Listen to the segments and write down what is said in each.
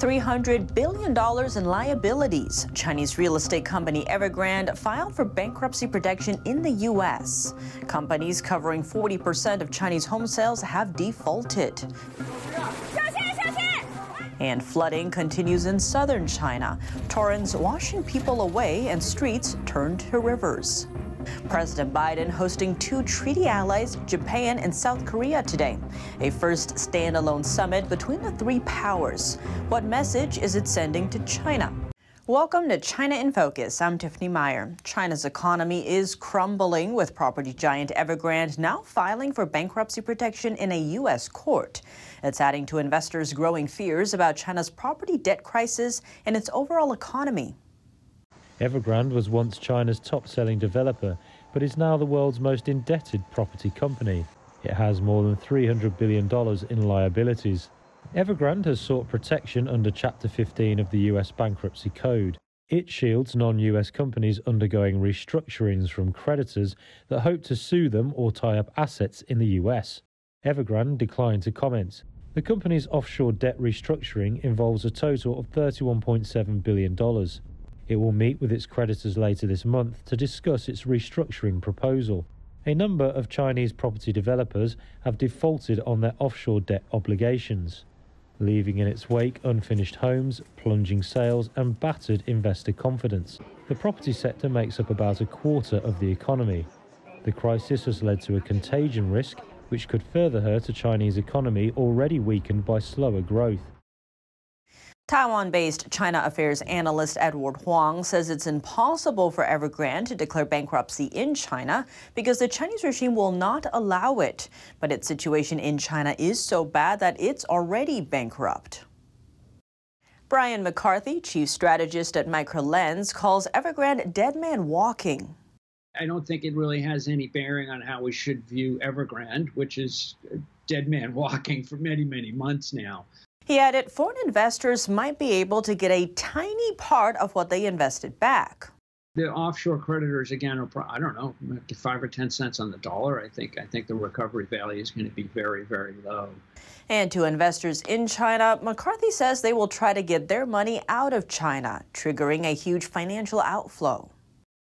$300 billion in liabilities. Chinese real estate company Evergrande filed for bankruptcy protection in the U.S. Companies covering 40% of Chinese home sales have defaulted. And flooding continues in southern China. Torrents washing people away and streets turned to rivers. President Biden hosting two treaty allies, Japan and South Korea, today. A first standalone summit between the three powers. What message is it sending to China? Welcome to China in Focus. I'm Tiffany Meier. China's economy is crumbling with property giant Evergrande now filing for bankruptcy protection in a U.S. court. It's adding to investors' growing fears about China's property debt crisis and its overall economy. Evergrande was once China's top selling developer, but is now the world's most indebted property company. It has more than $300 billion in liabilities. Evergrande has sought protection under Chapter 15 of the US Bankruptcy Code. It shields non US companies undergoing restructurings from creditors that hope to sue them or tie up assets in the US. Evergrande declined to comment. The company's offshore debt restructuring involves a total of $31.7 billion. It will meet with its creditors later this month to discuss its restructuring proposal. A number of Chinese property developers have defaulted on their offshore debt obligations, leaving in its wake unfinished homes, plunging sales, and battered investor confidence. The property sector makes up about a quarter of the economy. The crisis has led to a contagion risk, which could further hurt a Chinese economy already weakened by slower growth. Taiwan based China affairs analyst Edward Huang says it's impossible for Evergrande to declare bankruptcy in China because the Chinese regime will not allow it. But its situation in China is so bad that it's already bankrupt. Brian McCarthy, chief strategist at Macrolens, calls Evergrande dead man walking. I don't think it really has any bearing on how we should view Evergrande, which is dead man walking for many, many months now. He added foreign investors might be able to get a tiny part of what they invested back. The offshore creditors again are I don't know five or ten cents on the dollar. I think I think the recovery value is going to be very very low. And to investors in China, McCarthy says they will try to get their money out of China, triggering a huge financial outflow.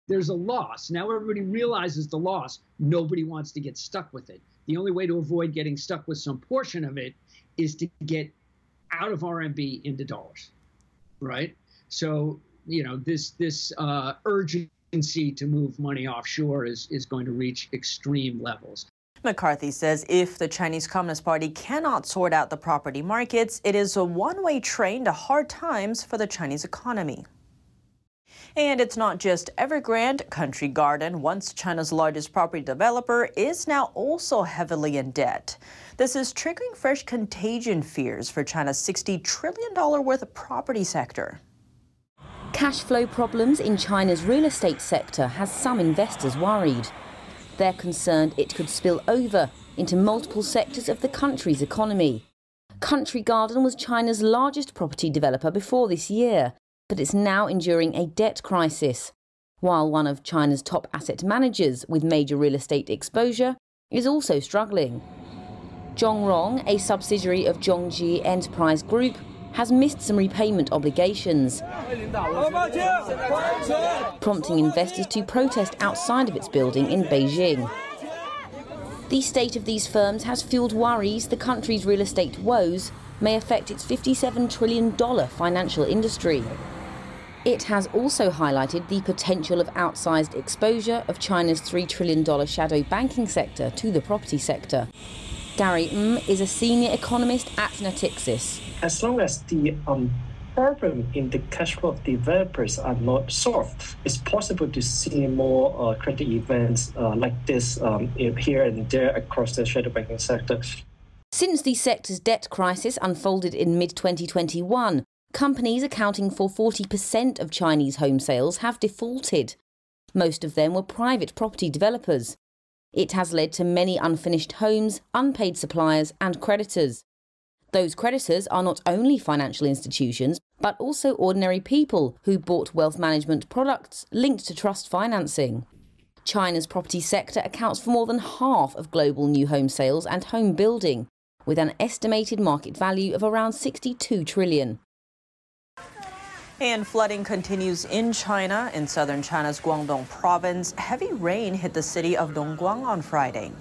There's a loss. Now everybody realizes the loss. Nobody wants to get stuck with it. The only way to avoid getting stuck with some portion of it is to get out of RMB into dollars, right? So you know this this uh, urgency to move money offshore is is going to reach extreme levels. McCarthy says if the Chinese Communist Party cannot sort out the property markets, it is a one way train to hard times for the Chinese economy. And it's not just Evergrande. Country Garden, once China's largest property developer, is now also heavily in debt. This is triggering fresh contagion fears for China's $60 trillion worth of property sector. Cash flow problems in China's real estate sector has some investors worried. They're concerned it could spill over into multiple sectors of the country's economy. Country Garden was China's largest property developer before this year, but it's now enduring a debt crisis, while one of China's top asset managers with major real estate exposure is also struggling. Zhongrong, a subsidiary of Zhongzhi Enterprise Group, has missed some repayment obligations, prompting investors to protest outside of its building in Beijing. The state of these firms has fueled worries the country's real estate woes may affect its $57 trillion financial industry. It has also highlighted the potential of outsized exposure of China's $3 trillion shadow banking sector to the property sector. Gary Ng is a senior economist at Natixis. As long as the um, problem in the cash flow of developers are not solved, it's possible to see more uh, credit events uh, like this um, here and there across the shadow banking sector. Since the sector's debt crisis unfolded in mid 2021, Companies accounting for 40% of Chinese home sales have defaulted. Most of them were private property developers. It has led to many unfinished homes, unpaid suppliers, and creditors. Those creditors are not only financial institutions, but also ordinary people who bought wealth management products linked to trust financing. China's property sector accounts for more than half of global new home sales and home building, with an estimated market value of around 62 trillion. And flooding continues in China. In southern China's Guangdong province, heavy rain hit the city of Dongguan on Friday.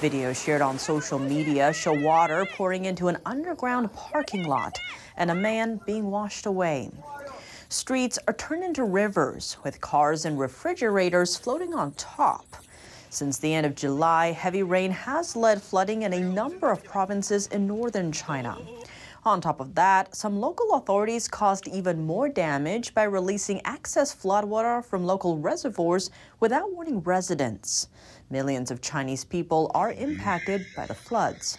Videos shared on social media show water pouring into an underground parking lot and a man being washed away. Streets are turned into rivers with cars and refrigerators floating on top. Since the end of July, heavy rain has led flooding in a number of provinces in northern China. On top of that, some local authorities caused even more damage by releasing excess floodwater from local reservoirs without warning residents. Millions of Chinese people are impacted by the floods.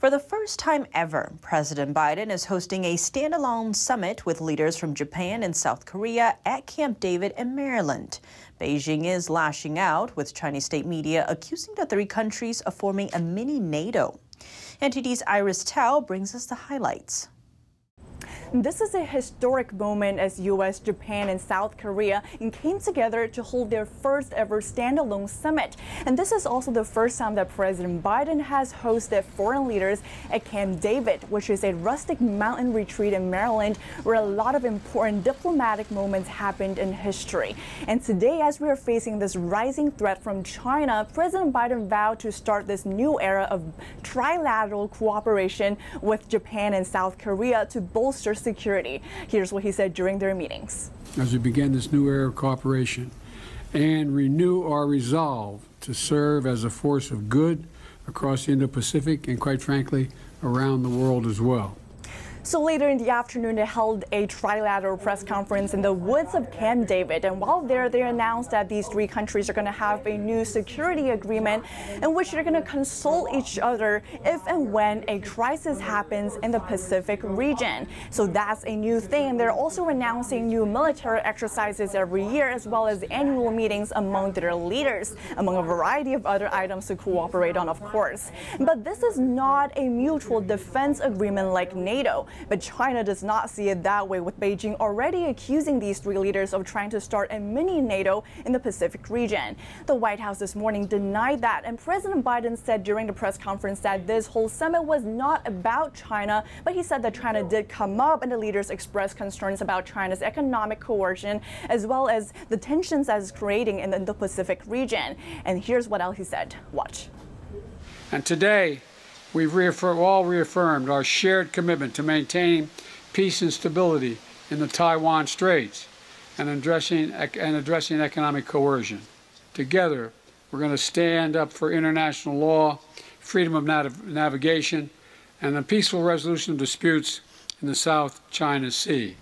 For the first time ever, President Biden is hosting a standalone summit with leaders from Japan and South Korea at Camp David in Maryland. Beijing is lashing out, with Chinese state media accusing the three countries of forming a mini NATO. NTD's Iris Tao brings us the highlights. This is a historic moment as U.S., Japan, and South Korea came together to hold their first ever standalone summit. And this is also the first time that President Biden has hosted foreign leaders at Camp David, which is a rustic mountain retreat in Maryland where a lot of important diplomatic moments happened in history. And today, as we are facing this rising threat from China, President Biden vowed to start this new era of trilateral cooperation with Japan and South Korea to bolster security. Here's what he said during their meetings. As we begin this new era of cooperation and renew our resolve to serve as a force of good across the Indo Pacific and, quite frankly, around the world as well. So later in the afternoon, they held a trilateral press conference in the woods of Camp David. And while there, they announced that these three countries are going to have a new security agreement in which they're going to consult each other if and when a crisis happens in the Pacific region. So that's a new thing. They're also announcing new military exercises every year, as well as annual meetings among their leaders, among a variety of other items to cooperate on, of course. But this is not a mutual defense agreement like NATO. But China does not see it that way, with Beijing already accusing these three leaders of trying to start a mini NATO in the Pacific region. The White House this morning denied that, and President Biden said during the press conference that this whole summit was not about China, but he said that China did come up, and the leaders expressed concerns about China's economic coercion as well as the tensions that is creating in the Indo-Pacific region. And here's what else he said. Watch. And today, we've all reaffirmed our shared commitment to maintaining peace and stability in the Taiwan Straits and addressing, and addressing economic coercion. Together, we're going to stand up for international law, freedom of nav- navigation, and the peaceful resolution of disputes in the South China Sea.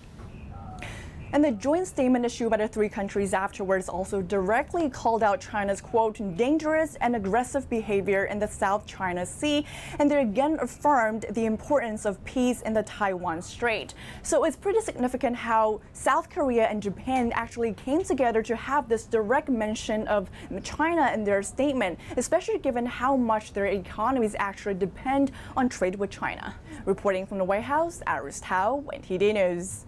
And the joint statement issued by the three countries afterwards also directly called out China's, quote, dangerous and aggressive behavior in the South China Sea. And they again affirmed the importance of peace in the Taiwan Strait. So it's pretty significant how South Korea and Japan actually came together to have this direct mention of China in their statement, especially given how much their economies actually depend on trade with China. Reporting from the White House, Iris Tao, NTD News.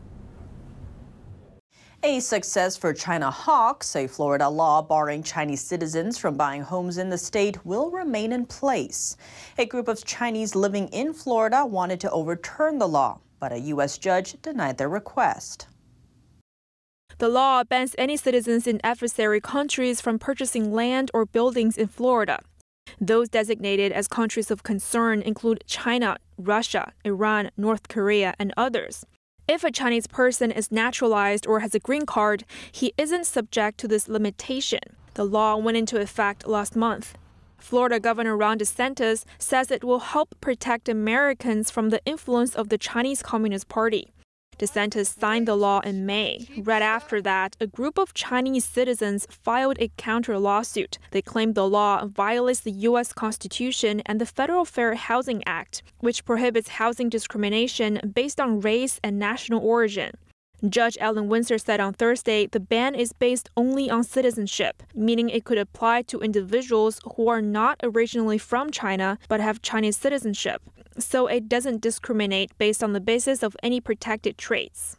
A success for China Hawks, a Florida law barring Chinese citizens from buying homes in the state, will remain in place. A group of Chinese living in Florida wanted to overturn the law, but a U.S. judge denied their request. The law bans any citizens in adversary countries from purchasing land or buildings in Florida. Those designated as countries of concern include China, Russia, Iran, North Korea, and others. If a Chinese person is naturalized or has a green card, he isn't subject to this limitation. The law went into effect last month. Florida Governor Ron DeSantis says it will help protect Americans from the influence of the Chinese Communist Party. DeSantis signed the law in May. Right after that, a group of Chinese citizens filed a counter lawsuit. They claimed the law violates the U.S. Constitution and the Federal Fair Housing Act, which prohibits housing discrimination based on race and national origin. Judge Allen Winsor said on Thursday the ban is based only on citizenship, meaning it could apply to individuals who are not originally from China but have Chinese citizenship so it doesn't discriminate based on the basis of any protected traits.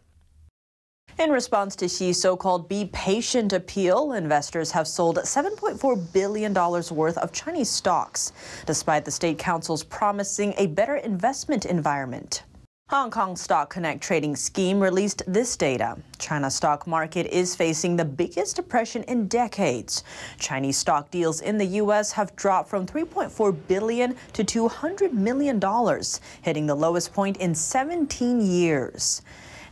In response to Xi's so called Be Patient appeal, investors have sold $7.4 billion worth of Chinese stocks, despite the State Council's promising a better investment environment. Hong Kong Stock Connect trading scheme released this data. China's stock market is facing the biggest depression in decades. Chinese stock deals in the U.S. have dropped from 3.4 billion to 200 million dollars, hitting the lowest point in 17 years.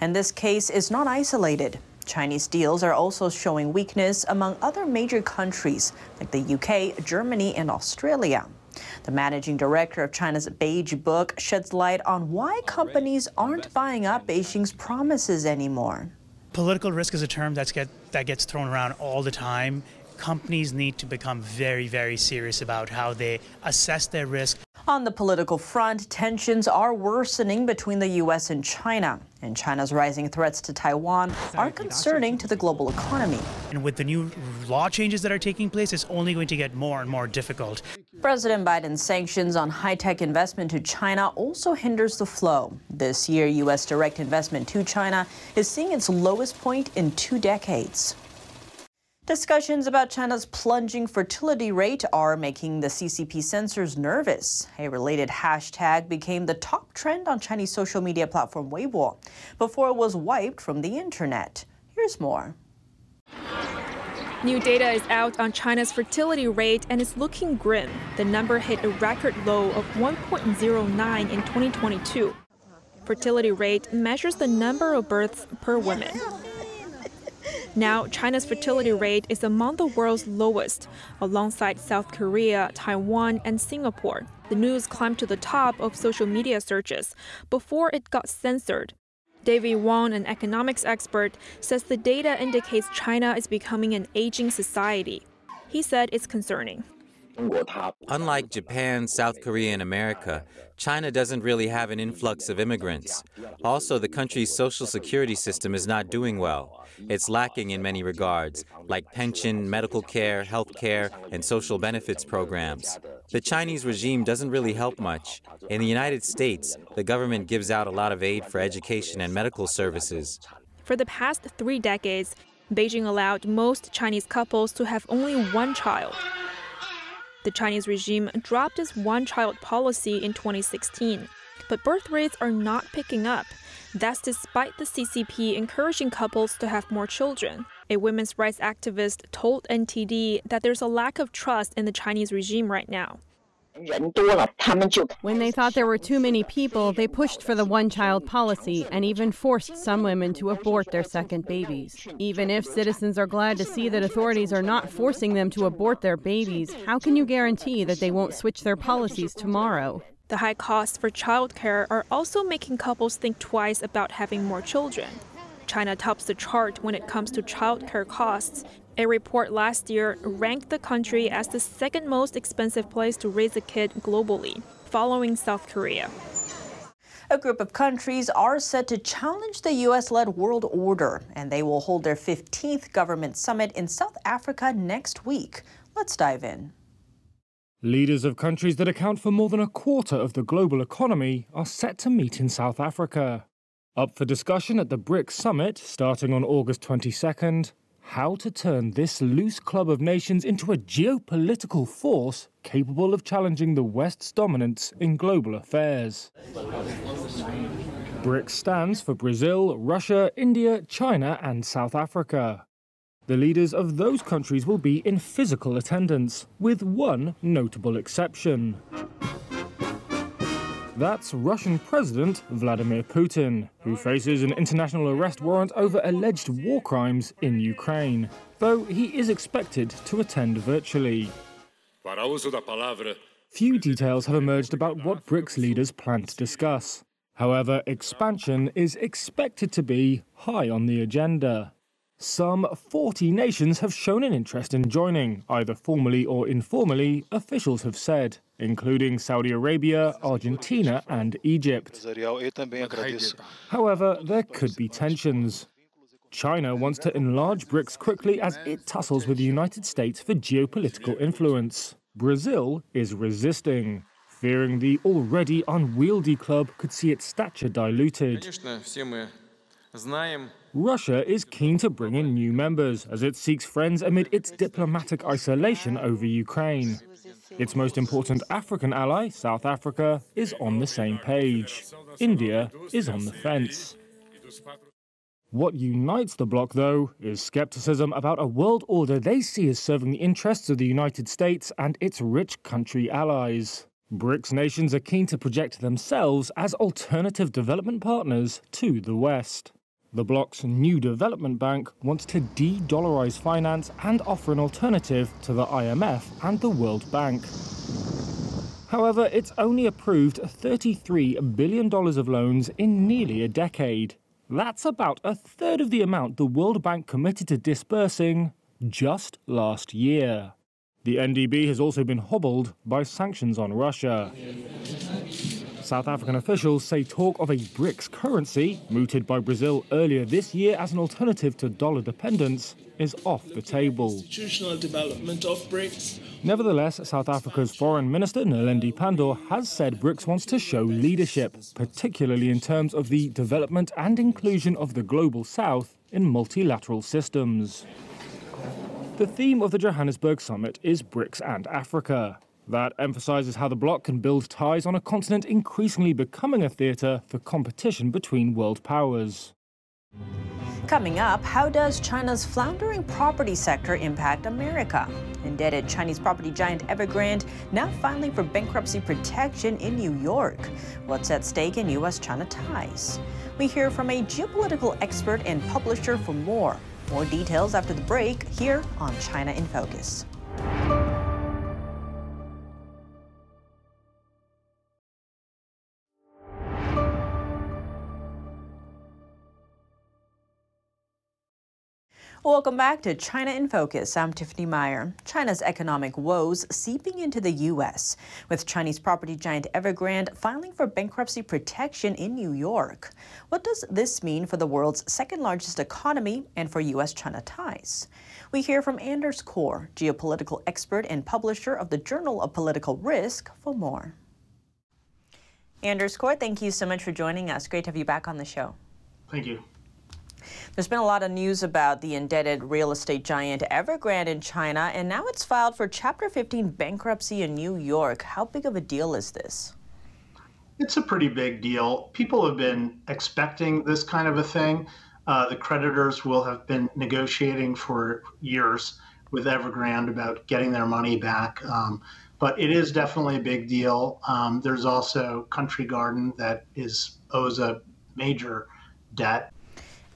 And this case is not isolated. Chinese deals are also showing weakness among other major countries like the UK, Germany, and Australia. The managing director of China's Beige Book sheds light on why companies aren't buying up Beijing's promises anymore. Political risk is a term that's get, that gets thrown around all the time. Companies need to become very, very serious about how they assess their risk. On the political front, tensions are worsening between the U.S. and China, and China's rising threats to Taiwan are concerning to the global economy. And with the new law changes that are taking place, it's only going to get more and more difficult. President Biden's sanctions on high tech investment to China also hinders the flow. This year, U.S. direct investment to China is seeing its lowest point in two decades. Discussions about China's plunging fertility rate are making the CCP censors nervous. A related hashtag became the top trend on Chinese social media platform Weibo before it was wiped from the internet. Here's more. New data is out on China's fertility rate and it's looking grim. The number hit a record low of 1.09 in 2022. Fertility rate measures the number of births per woman. Now, China's fertility rate is among the world's lowest, alongside South Korea, Taiwan, and Singapore. The news climbed to the top of social media searches before it got censored. David Wong, an economics expert, says the data indicates China is becoming an aging society. He said it's concerning. Unlike Japan, South Korea, and America, China doesn't really have an influx of immigrants. Also, the country's social security system is not doing well. It's lacking in many regards, like pension, medical care, health care, and social benefits programs. The Chinese regime doesn't really help much. In the United States, the government gives out a lot of aid for education and medical services. For the past three decades, Beijing allowed most Chinese couples to have only one child. The Chinese regime dropped its one child policy in 2016, but birth rates are not picking up. That's despite the CCP encouraging couples to have more children. A women's rights activist told NTD that there's a lack of trust in the Chinese regime right now. When they thought there were too many people, they pushed for the one child policy and even forced some women to abort their second babies. Even if citizens are glad to see that authorities are not forcing them to abort their babies, how can you guarantee that they won't switch their policies tomorrow? The high costs for childcare are also making couples think twice about having more children. China tops the chart when it comes to childcare costs, a report last year ranked the country as the second most expensive place to raise a kid globally, following South Korea. A group of countries are set to challenge the U.S. led world order, and they will hold their 15th government summit in South Africa next week. Let's dive in. Leaders of countries that account for more than a quarter of the global economy are set to meet in South Africa. Up for discussion at the BRICS summit starting on August 22nd how to turn this loose club of nations into a geopolitical force capable of challenging the West's dominance in global affairs. BRICS stands for Brazil, Russia, India, China, and South Africa. The leaders of those countries will be in physical attendance, with one notable exception. That's Russian President Vladimir Putin, who faces an international arrest warrant over alleged war crimes in Ukraine, though he is expected to attend virtually. Few details have emerged about what BRICS leaders plan to discuss. However, expansion is expected to be high on the agenda. Some 40 nations have shown an interest in joining, either formally or informally, officials have said, including Saudi Arabia, Argentina, and Egypt. However, there could be tensions. China wants to enlarge BRICS quickly as it tussles with the United States for geopolitical influence. Brazil is resisting, fearing the already unwieldy club could see its stature diluted. Russia is keen to bring in new members as it seeks friends amid its diplomatic isolation over Ukraine. Its most important African ally, South Africa, is on the same page. India is on the fence. What unites the bloc, though, is skepticism about a world order they see as serving the interests of the United States and its rich country allies. BRICS nations are keen to project themselves as alternative development partners to the West. The bloc's new development bank wants to de dollarize finance and offer an alternative to the IMF and the World Bank. However, it's only approved $33 billion of loans in nearly a decade. That's about a third of the amount the World Bank committed to disbursing just last year. The NDB has also been hobbled by sanctions on Russia. South African officials say talk of a BRICS currency, mooted by Brazil earlier this year as an alternative to dollar dependence, is off the table. Institutional development of BRICS. Nevertheless, South Africa's Foreign Minister Naledi Pandor has said BRICS wants to show leadership, particularly in terms of the development and inclusion of the global south in multilateral systems. The theme of the Johannesburg summit is BRICS and Africa. That emphasizes how the bloc can build ties on a continent increasingly becoming a theatre for competition between world powers. Coming up, how does China's floundering property sector impact America? Indebted Chinese property giant Evergrande now filing for bankruptcy protection in New York. What's at stake in U.S. China ties? We hear from a geopolitical expert and publisher for more. More details after the break here on China in Focus. Welcome back to China in Focus. I'm Tiffany Meier. China's economic woes seeping into the U.S., with Chinese property giant Evergrande filing for bankruptcy protection in New York. What does this mean for the world's second largest economy and for U.S. China ties? We hear from Anders Corr, geopolitical expert and publisher of the Journal of Political Risk, for more. Anders Corr, thank you so much for joining us. Great to have you back on the show. Thank you. There's been a lot of news about the indebted real estate giant Evergrande in China, and now it's filed for Chapter 15 bankruptcy in New York. How big of a deal is this? It's a pretty big deal. People have been expecting this kind of a thing. Uh, the creditors will have been negotiating for years with Evergrande about getting their money back. Um, but it is definitely a big deal. Um, there's also Country Garden that is owes a major debt.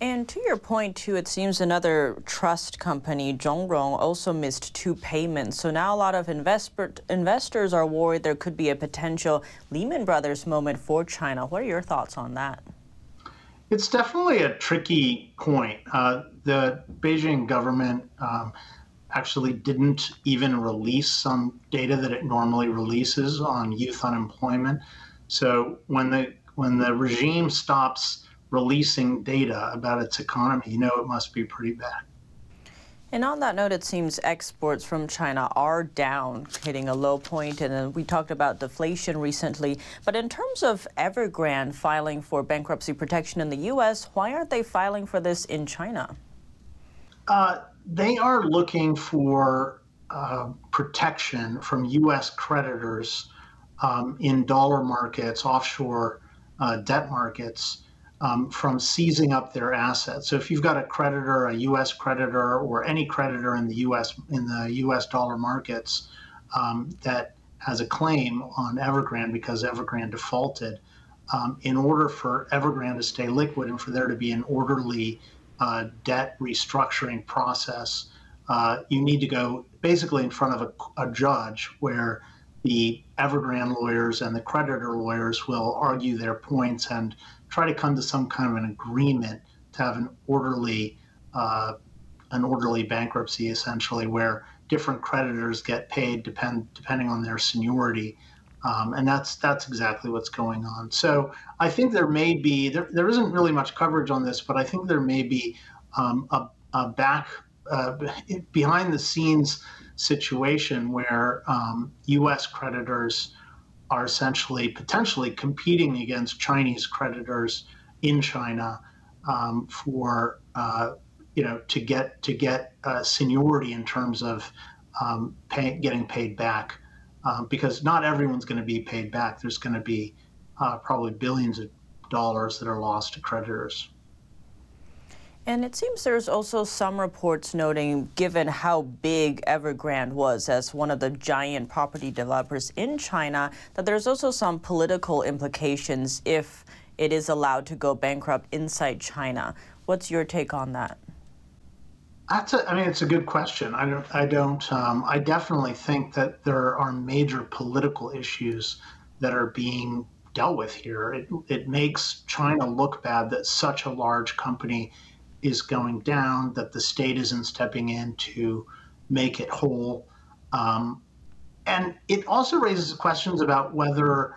And to your point, too, it seems another trust company, Zhongrong, also missed two payments. So now a lot of investor, investors are worried there could be a potential Lehman Brothers moment for China. What are your thoughts on that? It's definitely a tricky point. Uh, the Beijing government um, actually didn't even release some data that it normally releases on youth unemployment. So when the when the regime stops releasing data about its economy, you know it must be pretty bad. And on that note, it seems exports from China are down, hitting a low point. And then we talked about deflation recently. But in terms of Evergrande filing for bankruptcy protection in the U.S., why aren't they filing for this in China? Uh, they are looking for uh, protection from U.S. creditors um, in dollar markets, offshore uh, debt markets um, from seizing up their assets. So if you've got a creditor, a U.S. creditor, or any creditor in the U.S. in the U.S. dollar markets um, that has a claim on Evergrande because Evergrande defaulted, um, in order for Evergrande to stay liquid and for there to be an orderly uh, debt restructuring process, uh, you need to go basically in front of a, a judge where the Evergrande lawyers and the creditor lawyers will argue their points and try to come to some kind of an agreement to have an orderly uh, an orderly bankruptcy essentially where different creditors get paid depend depending on their seniority. Um, and that's that's exactly what's going on. So i think there may be there, there isn't really much coverage on this but i think there may be um, a, a, back uh, behind the scenes situation where um, us creditors are essentially potentially competing against Chinese creditors in China um, for uh, you know to get to get uh, seniority in terms of um, pay, getting paid back um, because not everyone's going to be paid back. There's going to be uh, probably billions of dollars that are lost to creditors. And it seems there's also some reports noting, given how big Evergrande was as one of the giant property developers in China, that there's also some political implications if it is allowed to go bankrupt inside China. What's your take on that? That's a, I mean, it's a good question. I don't, I don't, um, I definitely think that there are major political issues that are being dealt with here. It, it makes China look bad that such a large company is going down, that the state isn't stepping in to make it whole. Um, and it also raises questions about whether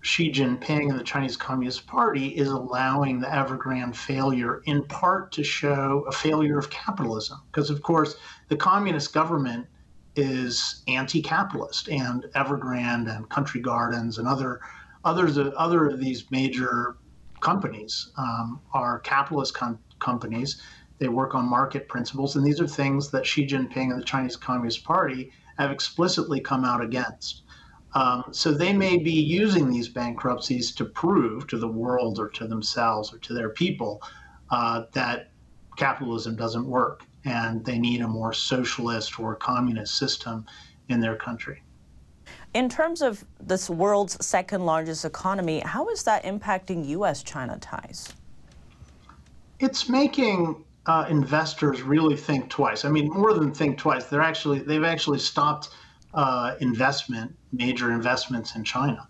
Xi Jinping and the Chinese Communist Party is allowing the Evergrande failure in part to show a failure of capitalism. Because, of course, the communist government is anti-capitalist, and Evergrande and Country Gardens and other others other of these major companies um, are capitalist com- companies. They work on market principles, and these are things that Xi Jinping and the Chinese Communist Party have explicitly come out against. Um, so they may be using these bankruptcies to prove to the world or to themselves or to their people uh, that capitalism doesn't work and they need a more socialist or communist system in their country. In terms of this world's second largest economy, how is that impacting U.S. China ties? It's making uh, investors really think twice. I mean, more than think twice. They're actually they've actually stopped uh, investment, major investments in China.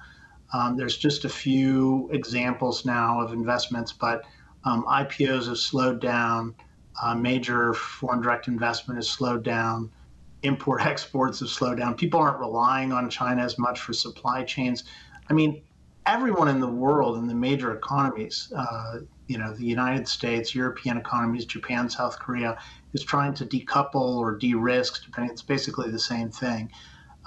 Um, there's just a few examples now of investments, but um, IPOs have slowed down. Uh, major foreign direct investment has slowed down. Import exports have slowed down. People aren't relying on China as much for supply chains. I mean, everyone in the world in the major economies, uh, you know, the United States, European economies, Japan, South Korea, is trying to decouple or de-risk, depending. It's basically the same thing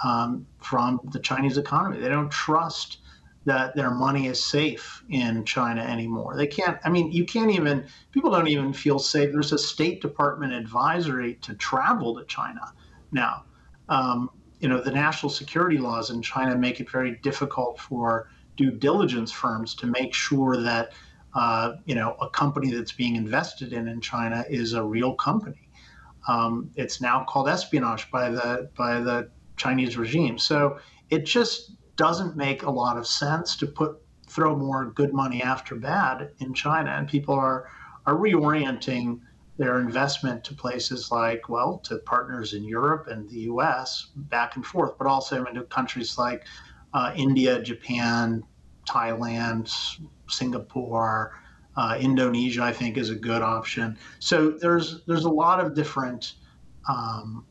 um, from the Chinese economy. They don't trust that their money is safe in China anymore. They can't. I mean, you can't even. People don't even feel safe. There's a State Department advisory to travel to China now. Um, you know, the national security laws in China make it very difficult for due diligence firms to make sure that uh, you know a company that's being invested in in China is a real company. Um, it's now called espionage by the by the Chinese regime. So it just doesn't make a lot of sense to put throw more good money after bad in China, and people are are reorienting their investment to places like well to partners in Europe and the U.S. back and forth, but also into countries like uh, India, Japan, Thailand, Singapore, uh, Indonesia. I think is a good option. So there's there's a lot of different um,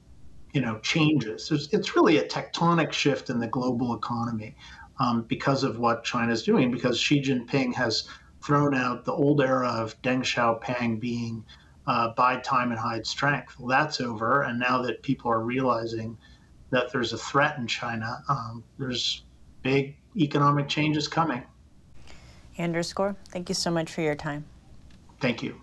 you know changes. There's, it's really a tectonic shift in the global economy um, because of what China's doing. Because Xi Jinping has thrown out the old era of Deng Xiaoping being uh, time and hide strength. Well, that's over, and now that people are realizing that there's a threat in China, um, there's big economic changes coming. Anders Corr, thank you so much for your time. Thank you.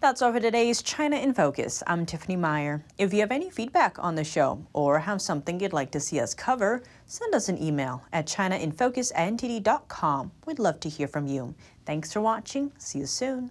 That's all for today's China in Focus. I'm Tiffany Meier. If you have any feedback on the show or have something you'd like to see us cover, send us an email at chinainfocus@ntd.com. We'd love to hear from you. Thanks for watching. See you soon.